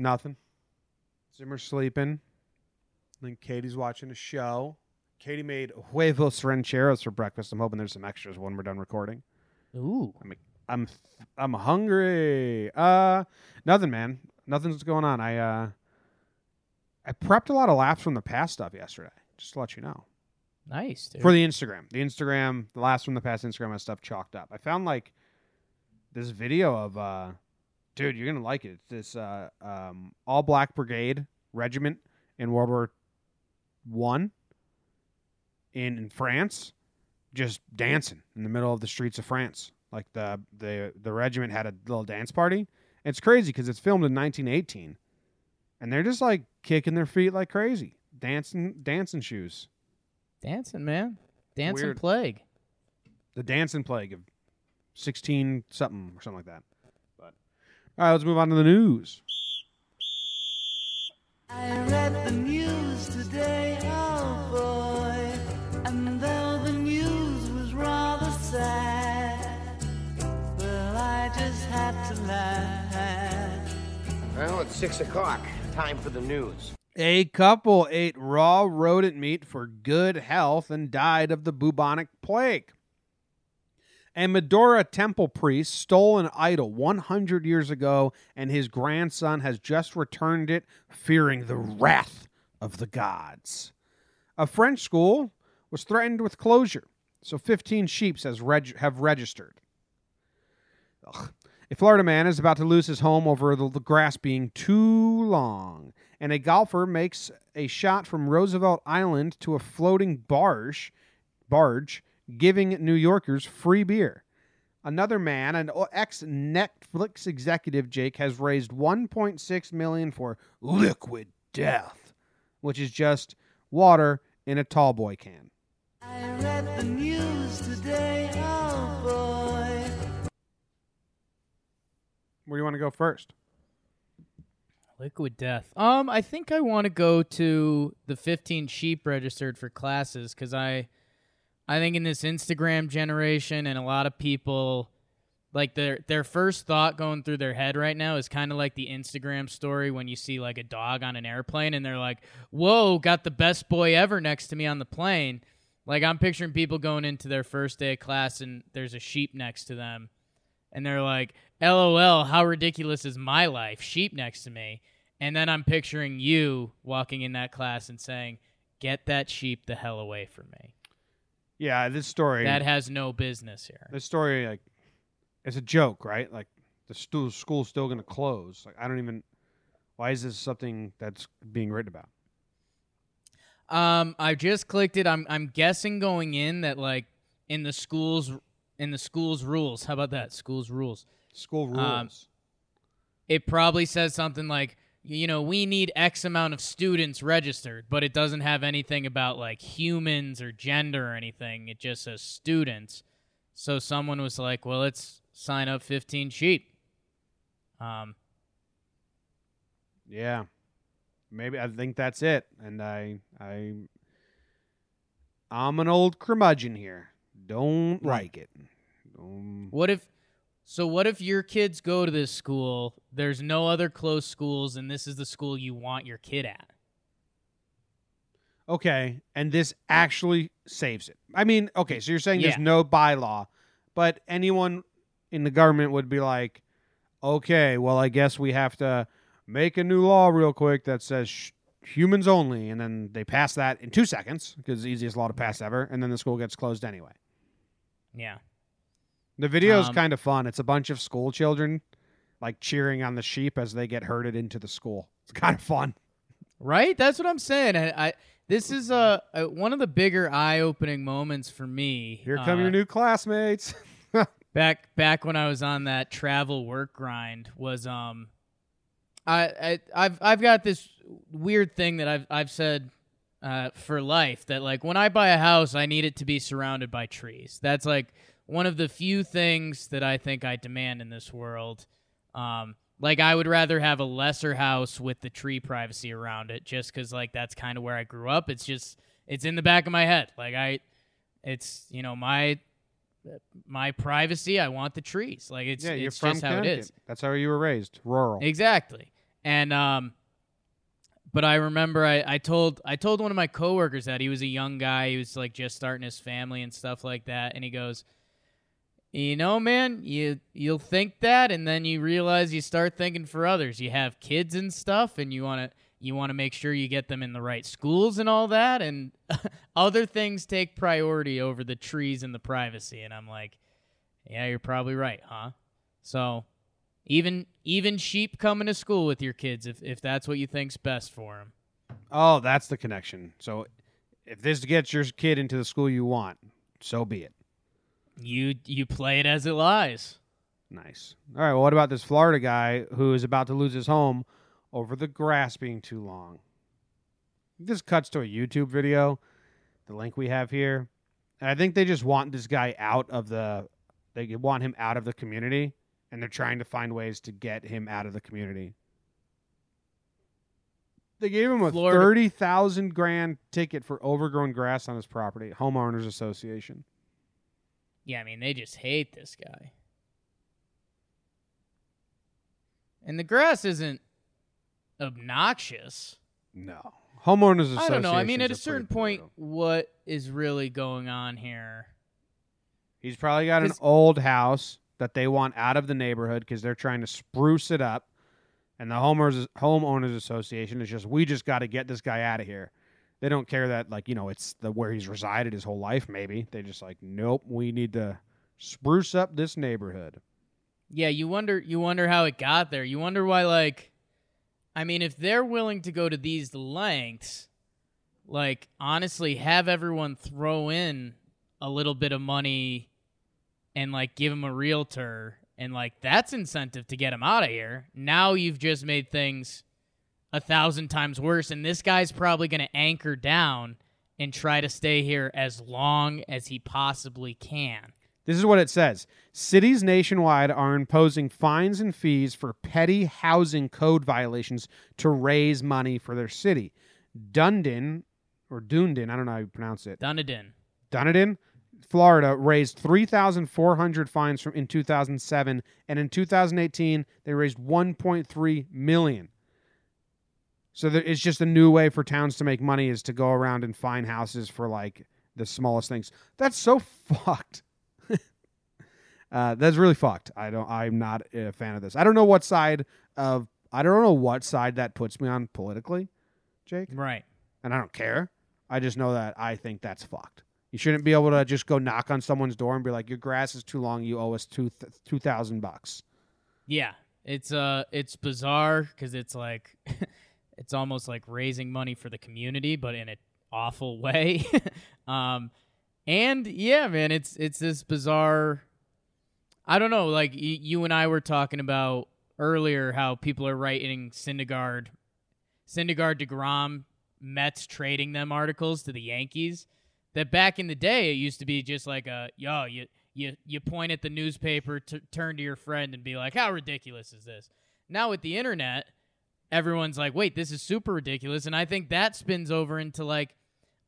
Nothing. Zimmer's sleeping. Then Katie's watching a show. Katie made huevos rancheros for breakfast. I'm hoping there's some extras when we're done recording. Ooh. I'm I'm I'm hungry. Uh nothing, man. Nothing's going on. I uh I prepped a lot of laughs from the past stuff yesterday, just to let you know. Nice, dude. For the Instagram. The Instagram, the last from the past Instagram has stuff chalked up. I found like this video of uh dude, you're gonna like it. It's this uh, um, all black brigade regiment in World War One in, in France, just dancing in the middle of the streets of France. Like the the the regiment had a little dance party. It's crazy because it's filmed in 1918, and they're just like kicking their feet like crazy, dancing dancing shoes. Dancing, man, dancing Weird. plague. The dancing plague of 16 something or something like that. All right, let's move on to the news. I read the news today, oh boy, and though the news was rather sad, well, I just had to laugh. Well, Well, it's six o'clock. Time for the news. A couple ate raw rodent meat for good health and died of the bubonic plague. A Medora temple priest stole an idol 100 years ago, and his grandson has just returned it, fearing the wrath of the gods. A French school was threatened with closure, so 15 sheep has reg- have registered. Ugh. A Florida man is about to lose his home over the, the grass being too long, and a golfer makes a shot from Roosevelt Island to a floating barge, barge, giving New Yorkers free beer. Another man, an ex Netflix executive, Jake, has raised 1.6 million for liquid death, which is just water in a tall boy can. I read the news today, oh boy. Where do you want to go first? Liquid death. Um, I think I want to go to the 15 sheep registered for classes because I, I think in this Instagram generation and a lot of people, like their their first thought going through their head right now is kind of like the Instagram story when you see like a dog on an airplane and they're like, "Whoa, got the best boy ever next to me on the plane." Like I'm picturing people going into their first day of class and there's a sheep next to them, and they're like, "LOL, how ridiculous is my life? Sheep next to me." And then I'm picturing you walking in that class and saying, "Get that sheep the hell away from me." Yeah, this story. That has no business here. this story, like, it's a joke, right? Like, the stu- school's still going to close. Like, I don't even. Why is this something that's being written about? Um, I just clicked it. I'm I'm guessing going in that like in the schools in the schools rules. How about that? Schools rules. School rules. Um, It probably says something like you know we need X amount of students registered, but it doesn't have anything about like humans or gender or anything. It just says students. So someone was like, well, let's sign up 15 sheep. Um, yeah, maybe I think that's it. And I, I, I'm an old curmudgeon here. Don't like it. Um, What if so what if your kids go to this school, there's no other close schools and this is the school you want your kid at? okay, and this actually saves it. I mean, okay, so you're saying there's no bylaw, but anyone in the government would be like, okay, well, I guess we have to make a new law real quick that says sh- humans only, and then they pass that in two seconds because it's the easiest law to pass ever, and then the school gets closed anyway. Yeah. The video is Um, kind of fun. It's a bunch of school children like cheering on the sheep as they get herded into the school. It's kind of fun. Right? That's what I'm saying. I, I this is a, a one of the bigger eye-opening moments for me. Here come uh, your new classmates. back back when I was on that travel work grind was um I, I I've I've got this weird thing that I've I've said uh, for life that like when I buy a house I need it to be surrounded by trees. That's like one of the few things that I think I demand in this world. Um like I would rather have a lesser house with the tree privacy around it just cuz like that's kind of where I grew up. It's just it's in the back of my head. Like I it's you know my my privacy. I want the trees. Like it's yeah, it's just how it is. That's how you were raised, rural. Exactly. And um but I remember I, I told I told one of my coworkers that he was a young guy, he was like just starting his family and stuff like that, and he goes, You know, man, you you'll think that and then you realize you start thinking for others. You have kids and stuff and you wanna you want to make sure you get them in the right schools and all that and other things take priority over the trees and the privacy and i'm like yeah you're probably right huh so even even sheep coming to school with your kids if, if that's what you think's best for them oh, that's the connection. So if this gets your kid into the school you want, so be it. You you play it as it lies Nice. All right. Well, what about this Florida guy who is about to lose his home over the grass being too long? This cuts to a YouTube video, the link we have here. And I think they just want this guy out of the, they want him out of the community, and they're trying to find ways to get him out of the community. They gave him a Florida- thirty thousand grand ticket for overgrown grass on his property. Homeowners Association. Yeah i mean they just hate this guy and the grass isn't obnoxious. No. Homeowners association. I don't know. I mean, at a certain point, what is really going on here? he's probably got an 'Cause- old house that they want out of the neighborhood because they're trying to spruce it up, and the homeowners homeowners association is just we just got to get this guy out of here. They don't care that like you know it's the where he's resided his whole life. Maybe they just like nope. We need to spruce up this neighborhood. Yeah, you wonder you wonder how it got there. You wonder why like I mean, if they're willing to go to these lengths, like honestly have everyone throw in a little bit of money and like give him a realtor and like that's incentive to get him out of here. Now you've just made things a thousand times worse and this guy's probably going to anchor down and try to stay here as long as he possibly can. This is what it says. Cities nationwide are imposing fines and fees for petty housing code violations to raise money for their city. Dundon, or Dunedin, I don't know how you pronounce it. Dunedin. Dunedin, Florida, raised 3,400 fines from in 2007, and in 2018 they raised 1.3 million. So there, it's just a new way for towns to make money is to go around and fine houses for like the smallest things. That's so fucked. uh, that's really fucked. I don't. I'm not a fan of this. I don't know what side of. I don't know what side that puts me on politically, Jake Right. and I don't care. I just know that I think that's fucked. You shouldn't be able to just go knock on someone's door and be like, "Your grass is too long. You owe us two th- two thousand bucks." Yeah, it's uh, it's bizarre because it's like, it's almost like raising money for the community, but in an awful way. um, and yeah, man, it's it's this bizarre. I don't know. Like y- you and I were talking about earlier, how people are writing Syndergaard, Syndergaard, Degrom, Mets trading them articles to the Yankees. That back in the day, it used to be just like a yo, you you you point at the newspaper, t- turn to your friend, and be like, "How ridiculous is this?" Now with the internet, everyone's like, "Wait, this is super ridiculous," and I think that spins over into like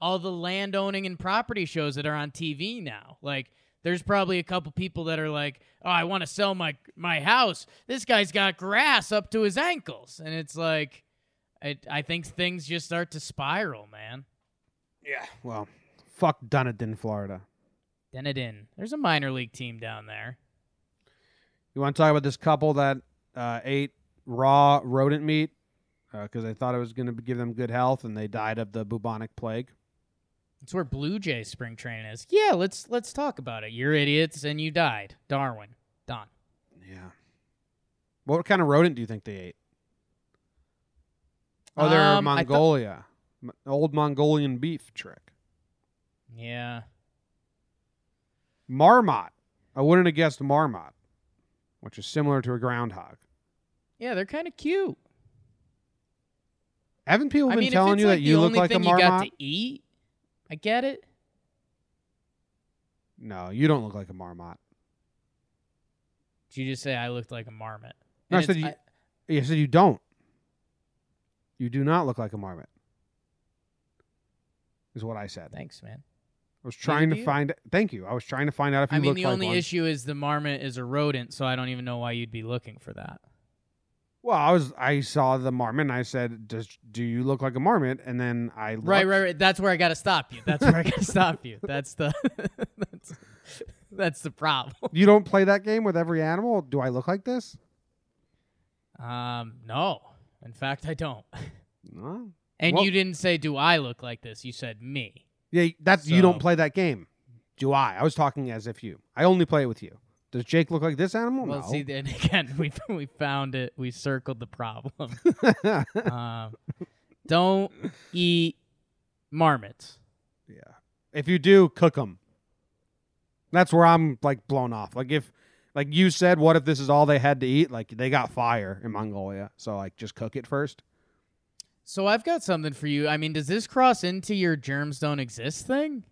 all the land owning and property shows that are on TV now. Like, there's probably a couple people that are like, "Oh, I want to sell my my house. This guy's got grass up to his ankles," and it's like, I I think things just start to spiral, man. Yeah. Well, fuck Dunedin, Florida. Dunedin. There's a minor league team down there. You want to talk about this couple that uh, ate raw rodent meat because they thought it was going to give them good health, and they died of the bubonic plague. It's where Blue Jay spring training is. Yeah, let's let's talk about it. You're idiots and you died. Darwin. Don. Yeah. What kind of rodent do you think they ate? Oh, they're Um, Mongolia. M- Old Mongolian beef trick. Yeah. Marmot. I wouldn't have guessed marmot, which is similar to a groundhog. Yeah, they're kind of cute. Haven't people I been mean, telling you like that you look like a marmot? you got to eat, I get it. No, you don't look like a marmot. Did you just say I looked like a marmot? No, I said you- You said you don't. You do not look like a marmot. Is what I said. thanks, man. I was trying to you? find. Thank you. I was trying to find out if you look like one. I mean, the like only one. issue is the marmot is a rodent, so I don't even know why you'd be looking for that. Well, I was. I saw the marmot. and I said, "Does do you look like a marmot?" And then I looked, Right, right, right. That's where I got to stop you. That's where I got to stop you. That's the that's, that's the problem. You don't play that game with every animal. Do I look like this? Um, no. In fact, I don't. No. And Well- you didn't say, "Do I look like this?" You said me. Yeah, that's you don't play that game. Do I? I was talking as if you. I only play it with you. Does Jake look like this animal? Well, no. see, then again, we we found it. We circled the problem. um, don't eat marmots. Yeah. If you do, cook them. That's where I'm like blown off. Like if, like you said, what if this is all they had to eat? Like they got fire in Mongolia, so like just cook it first. So I've got something for you. I mean, does this cross into your germs don't exist thing?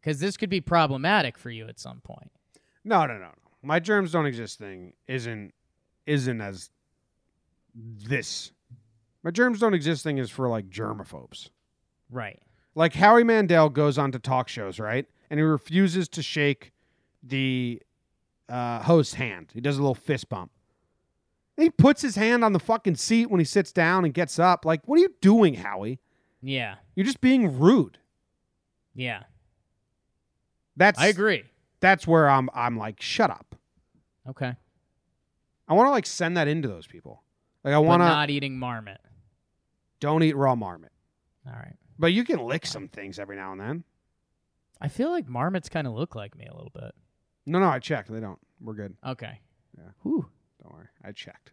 Because this could be problematic for you at some point. No, no, no, no. My germs don't exist thing isn't isn't as this. My germs don't exist thing is for like germaphobes. Right. Like Howie Mandel goes on to talk shows, right? And he refuses to shake the uh, host's hand. He does a little fist bump. He puts his hand on the fucking seat when he sits down and gets up. Like, what are you doing, Howie? Yeah. You're just being rude. Yeah. That's I agree. That's where I'm. I'm like, shut up. Okay. I want to like send that into those people. Like, I want to not eating marmot. don't eat raw marmot, All right. but you can lick some things every now and then. I feel like marmots kind of look like me a little bit. No, no, I checked. They don't. We're good. Okay. Yeah. Whew. Don't worry. I checked.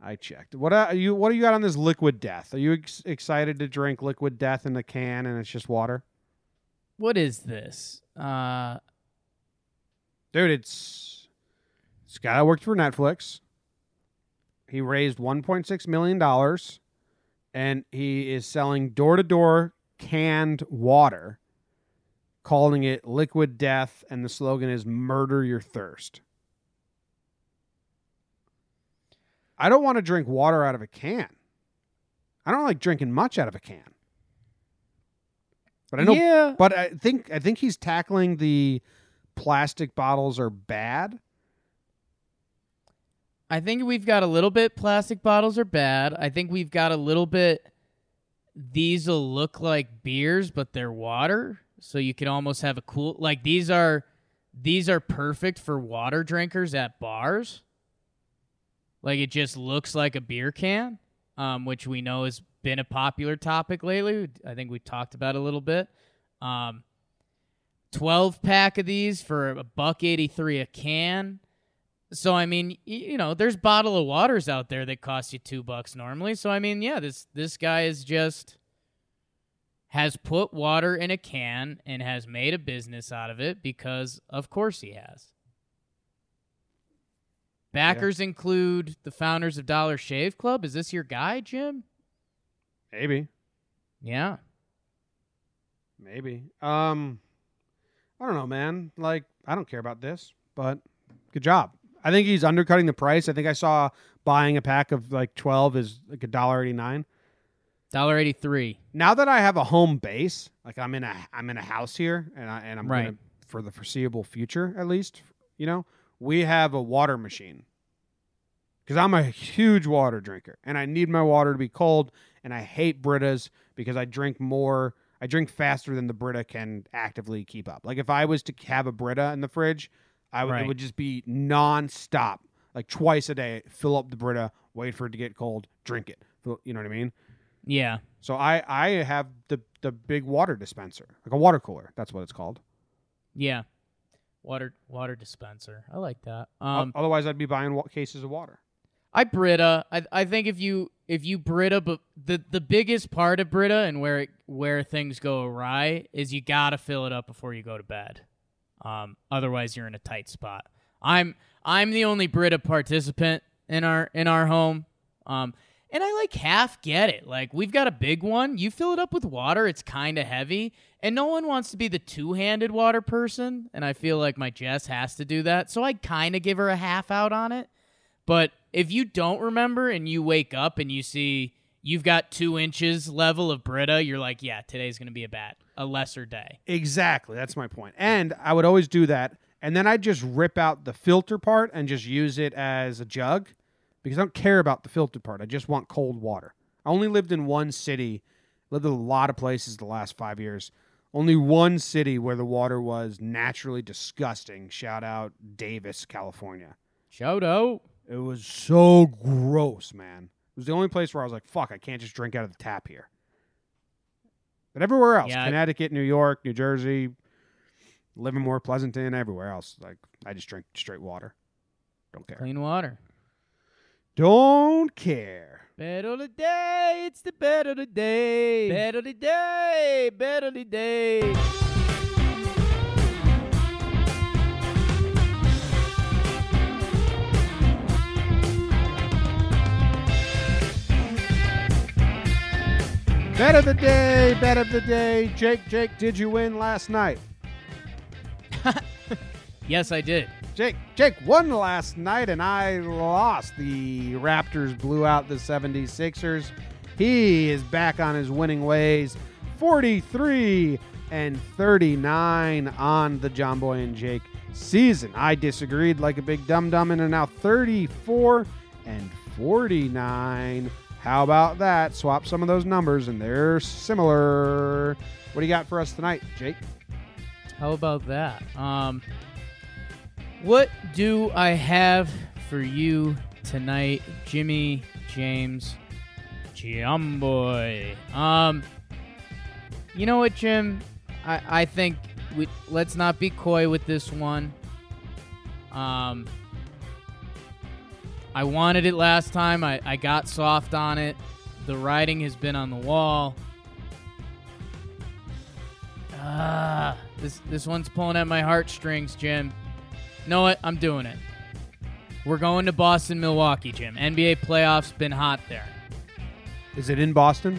I checked. What are you? What do you got on this liquid death? Are you ex- excited to drink liquid death in a can and it's just water? What is this? Uh, Dude, it's this guy worked for Netflix. He raised 1.6 million dollars, and he is selling door to door canned water, calling it Liquid Death, and the slogan is "Murder Your Thirst." I don't want to drink water out of a can. I don't like drinking much out of a can. But I know yeah. but I think I think he's tackling the plastic bottles are bad. I think we've got a little bit plastic bottles are bad. I think we've got a little bit these will look like beers but they're water. So you could almost have a cool like these are these are perfect for water drinkers at bars. Like it just looks like a beer can, um, which we know has been a popular topic lately. I think we talked about a little bit. Um, 12 pack of these for a buck 83 a can. So I mean, you know, there's bottle of waters out there that cost you 2 bucks normally. So I mean, yeah, this this guy is just has put water in a can and has made a business out of it because of course he has. Backers include the founders of Dollar Shave Club. Is this your guy, Jim? Maybe. Yeah. Maybe. Um I don't know, man. Like I don't care about this, but good job. I think he's undercutting the price. I think I saw buying a pack of like 12 is like a dollar 89. Dollar 83. Now that I have a home base, like I'm in a I'm in a house here and I and I'm Right. gonna for the foreseeable future at least, you know, we have a water machine. Cuz I'm a huge water drinker and I need my water to be cold and I hate Britas because I drink more I drink faster than the Brita can actively keep up. Like if I was to have a Brita in the fridge, I would it would just be nonstop, like twice a day. Fill up the Brita, wait for it to get cold, drink it. You know what I mean? Yeah. So I I have the the big water dispenser, like a water cooler. That's what it's called. Yeah. Water water dispenser. I like that. O- Um Otherwise, I'd be buying wa- cases of water. I Brita. I I think if you if you Brita, but the the biggest part of Brita and where it, where things go awry is you gotta fill it up before you go to bed. Um, otherwise you're in a tight spot. I'm I'm the only Brita participant in our in our home. Um, and I like half get it. Like we've got a big one. You fill it up with water, it's kind of heavy, and no one wants to be the two-handed water person. And I feel like my Jess has to do that, so I kind of give her a half out on it. But if you don't remember and you wake up and you see you've got two inches level of Brita, you're like, yeah, today's gonna be a bad, a lesser day. Exactly. That's my point. And I would always do that, and then I'd just rip out the filter part and just use it as a jug, because I don't care about the filter part. I just want cold water. I only lived in one city, lived in a lot of places the last five years. Only one city where the water was naturally disgusting. Shout out Davis, California. Shout out. It was so gross, man. It was the only place where I was like, fuck, I can't just drink out of the tap here. But everywhere else, Yeah. Connecticut, New York, New Jersey, Livermore, Pleasanton, everywhere else, like I just drink straight water. Don't care. Clean water. Don't care. Better the day, it's the better the day. Better the day, better the day. Bet of the day, bet of the day. Jake, Jake, did you win last night? Yes, I did. Jake, Jake won last night and I lost. The Raptors blew out the 76ers. He is back on his winning ways. 43 and 39 on the John Boy and Jake season. I disagreed like a big dum dum and are now 34 and 49. How about that? Swap some of those numbers, and they're similar. What do you got for us tonight, Jake? How about that? Um, what do I have for you tonight, Jimmy James Giamboy? Um, you know what, Jim? I I think we let's not be coy with this one. Um, I wanted it last time. I, I got soft on it. The writing has been on the wall. Ah, this this one's pulling at my heartstrings, Jim. Know what? I'm doing it. We're going to Boston, Milwaukee, Jim. NBA playoffs been hot there. Is it in Boston?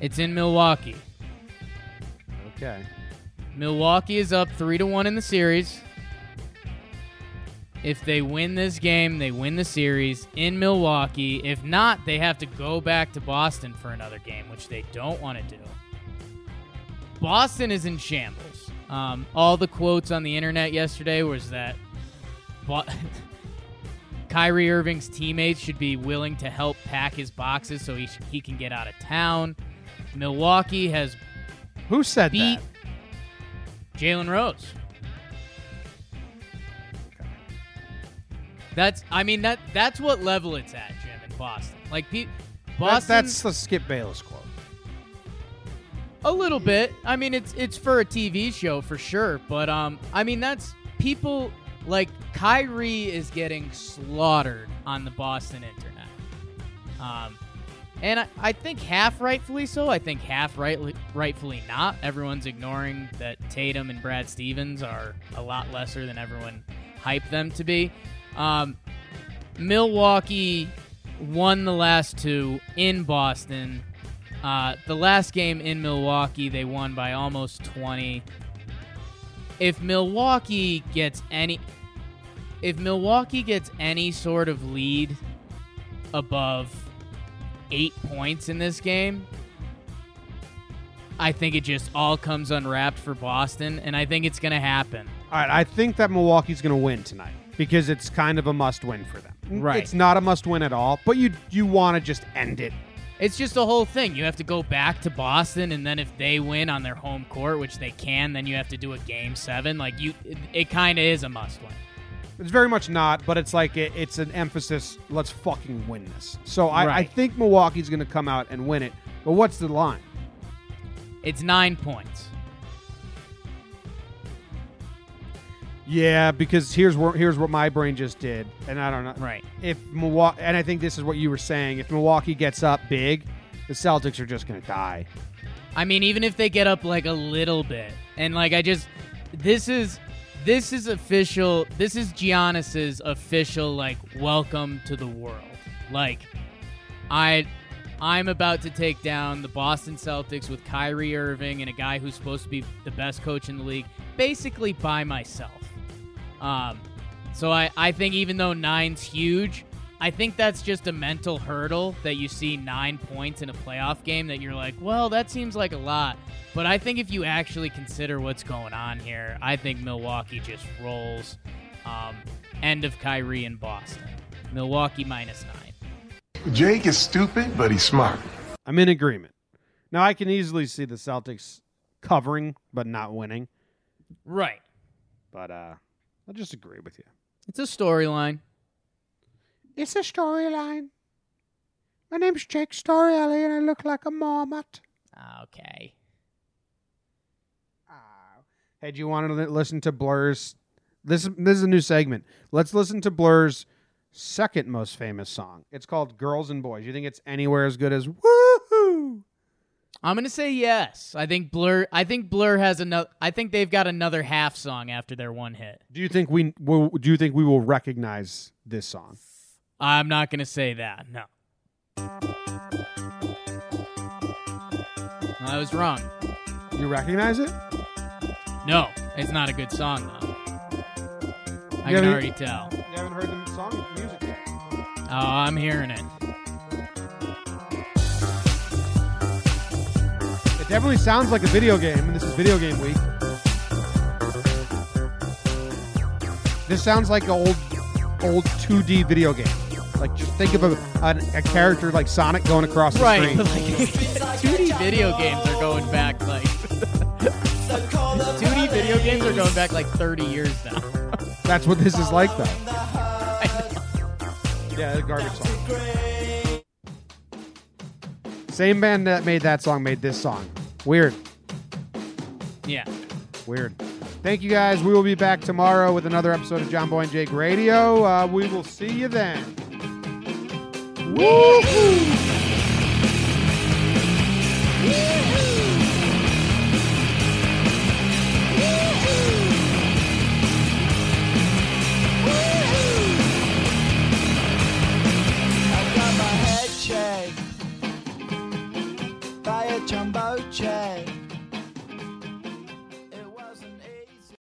It's in Milwaukee. Okay. Milwaukee is up three to one in the series. If they win this game, they win the series in Milwaukee. If not, they have to go back to Boston for another game, which they don't want to do. Boston is in shambles. Um, all the quotes on the internet yesterday was that Bo- Kyrie Irving's teammates should be willing to help pack his boxes so he, sh- he can get out of town. Milwaukee has Who said beat that? Jalen Rose. That's I mean that that's what level it's at, Jim, in Boston. Like pe- That- that's the Skip Bayless quote. a little bit. I mean it's it's for a TV show for sure, but um I mean that's people like Kyrie is getting slaughtered on the Boston internet. Um and I, I think half rightfully so. I think half rightly, rightfully not. Everyone's ignoring that Tatum and Brad Stevens are a lot lesser than everyone hyped them to be. Um, Milwaukee won the last two in Boston. Uh, the last game in Milwaukee, they won by almost 20. If Milwaukee gets any. If Milwaukee gets any sort of lead above eight points in this game, I think it just all comes unwrapped for Boston, and I think it's going to happen. All right, I think that Milwaukee's going to win tonight because it's kind of a must-win for them. Mm, right. It's not a must-win at all, but you you want to just end it. It's just a whole thing. You have to go back to Boston, and then if they win on their home court, which they can, then you have to do a game seven. Like you, it, it kind of is a must-win. It's very much not, but it's like it, it's an emphasis. Let's fucking win this. So I, I think Milwaukee's going to come out and win it. But what's the line? It's nine points. Yeah, because here's where here's what my brain just did, and I don't know. Right. If Milwaukee, and I think this is what you were saying. If Milwaukee gets up big, the Celtics are just going to die. I mean, even if they get up like a little bit, and like I just, this is, this is official. This is Giannis's official like welcome to the world. Like, I, I'm about to take down the Boston Celtics with Kyrie Irving and a guy who's supposed to be the best coach in the league, basically by myself. Um, so I, I think even though nine's huge, I think that's just a mental hurdle that you see nine points in a playoff game that you're like, well, that seems like a lot. But I think if you actually consider what's going on here, I think Milwaukee just rolls. Um, end of Kyrie in Boston. Milwaukee minus nine. Jake is stupid, but he's smart. I'm in agreement. Now I can easily see the Celtics covering but not winning, Right. but uh, I'll just agree with you. It's a storyline. It's a storyline. My name's Jake Storyally, and I look like a marmot. Okay. Oh. Hey, do you want to li- listen to Blur's? This this is a new segment. Let's listen to Blur's second most famous song. It's called "Girls and Boys." You think it's anywhere as good as "Woohoo"? I'm gonna say yes. I think Blur. I think Blur has another. I think they've got another half song after their one hit. Do you think we will? Do you think we will recognize this song? I'm not gonna say that. No. I was wrong. You recognize it? No, it's not a good song though. I can already tell. You haven't heard the song music yet. Oh, I'm hearing it. Definitely sounds like a video game, and this is video game week. This sounds like an old, old 2D video game. Like just think of a, an, a character like Sonic going across the Right, screen. like 2D video games are going back like 2D video games are going back like 30 years now. That's what this is like, though. Yeah, the garbage song. Same band that made that song made this song. Weird. yeah. Weird. Thank you guys. We will be back tomorrow with another episode of John Boy and Jake Radio. Uh, we will see you then. I